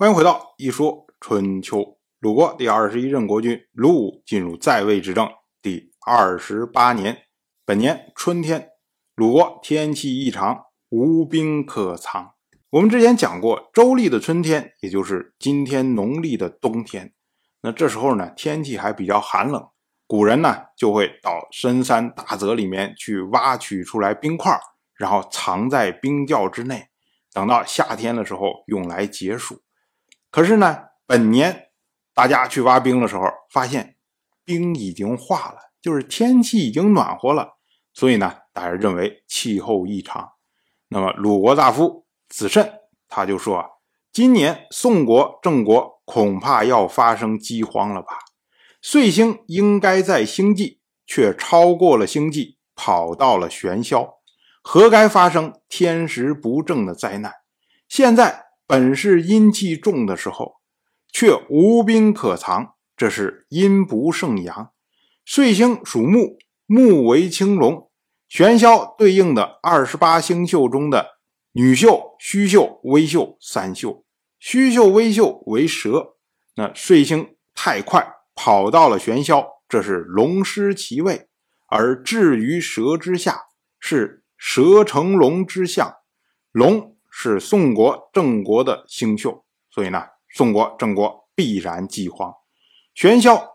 欢迎回到《一说春秋》。鲁国第二十一任国君鲁武进入在位执政第二十八年，本年春天，鲁国天气异常，无冰可藏。我们之前讲过，周历的春天，也就是今天农历的冬天。那这时候呢，天气还比较寒冷，古人呢就会到深山大泽里面去挖取出来冰块，然后藏在冰窖之内，等到夏天的时候用来解暑。可是呢，本年大家去挖冰的时候，发现冰已经化了，就是天气已经暖和了，所以呢，大家认为气候异常。那么鲁国大夫子慎他就说：“今年宋国、郑国恐怕要发生饥荒了吧？岁星应该在星际，却超过了星际，跑到了玄霄，何该发生天时不正的灾难？现在。”本是阴气重的时候，却无兵可藏，这是阴不胜阳。岁星属木，木为青龙，玄霄对应的二十八星宿中的女宿、虚宿、微宿三宿，虚宿、微宿为蛇。那岁星太快，跑到了玄霄，这是龙失其位，而置于蛇之下，是蛇成龙之象，龙。是宋国、郑国的星宿，所以呢，宋国、郑国必然饥荒。玄霄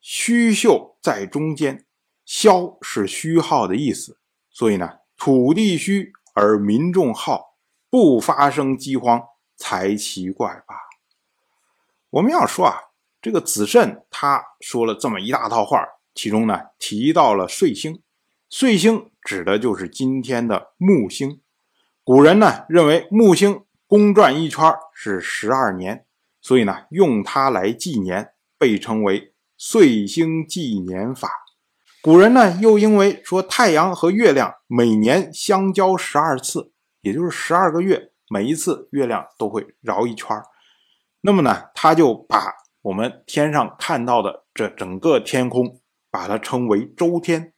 虚秀在中间，霄是虚号的意思，所以呢，土地虚而民众耗，不发生饥荒才奇怪吧？我们要说啊，这个子慎他说了这么一大套话，其中呢提到了岁星，岁星指的就是今天的木星。古人呢认为木星公转一圈是十二年，所以呢用它来纪年，被称为岁星纪年法。古人呢又因为说太阳和月亮每年相交十二次，也就是十二个月，每一次月亮都会绕一圈那么呢他就把我们天上看到的这整个天空，把它称为周天。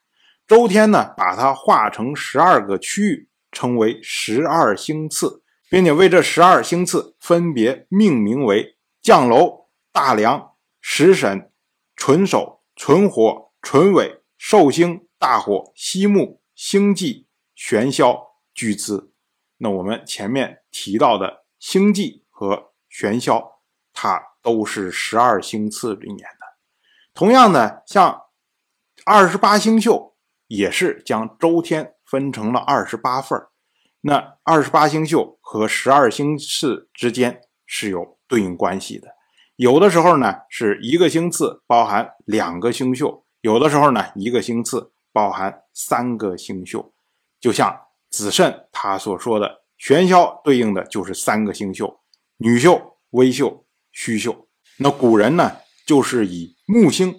周天呢把它划成十二个区域。称为十二星次，并且为这十二星次分别命名为降楼、大梁、食神、纯守、纯火、纯尾、寿星、大火、西木、星际、玄霄、巨资。那我们前面提到的星际和玄霄，它都是十二星次里面的。同样的，像二十八星宿也是将周天。分成了二十八份那二十八星宿和十二星次之间是有对应关系的。有的时候呢，是一个星次包含两个星宿；有的时候呢，一个星次包含三个星宿。就像子慎他所说的，玄霄对应的就是三个星宿：女宿、微宿、虚宿。那古人呢，就是以木星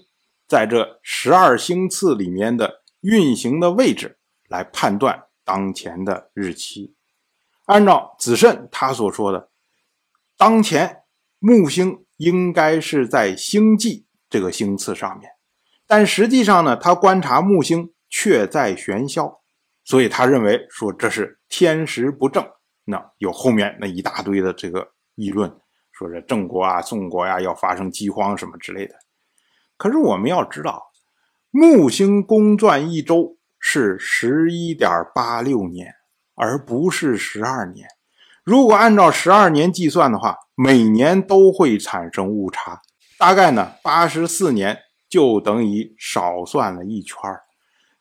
在这十二星次里面的运行的位置。来判断当前的日期，按照子慎他所说的，当前木星应该是在星际这个星次上面，但实际上呢，他观察木星却在玄霄，所以他认为说这是天时不正。那有后面那一大堆的这个议论，说这郑国啊、宋国呀要发生饥荒什么之类的。可是我们要知道，木星公转一周。是十一点八六年，而不是十二年。如果按照十二年计算的话，每年都会产生误差。大概呢，八十四年就等于少算了一圈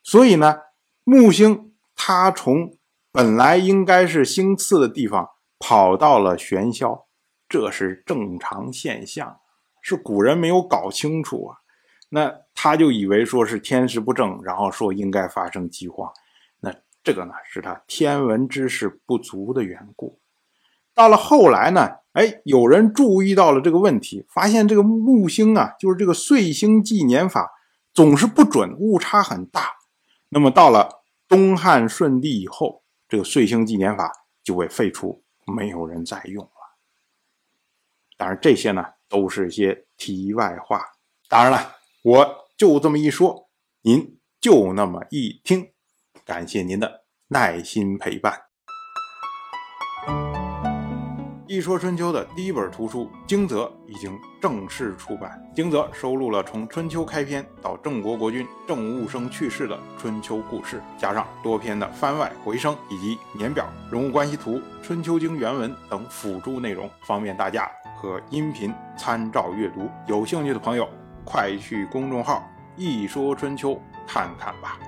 所以呢，木星它从本来应该是星次的地方跑到了玄霄，这是正常现象，是古人没有搞清楚啊。那他就以为说是天时不正，然后说应该发生饥荒，那这个呢是他天文知识不足的缘故。到了后来呢，哎，有人注意到了这个问题，发现这个木星啊，就是这个岁星纪年法总是不准，误差很大。那么到了东汉顺帝以后，这个岁星纪年法就被废除，没有人再用了。当然，这些呢都是一些题外话。当然了。我就这么一说，您就那么一听，感谢您的耐心陪伴。一说春秋的第一本图书《惊泽》已经正式出版，《惊泽》收录了从春秋开篇到郑国国君郑务生去世的春秋故事，加上多篇的番外回声以及年表、人物关系图、春秋经原文等辅助内容，方便大家和音频参照阅读。有兴趣的朋友，快去公众号“一说春秋”看看吧。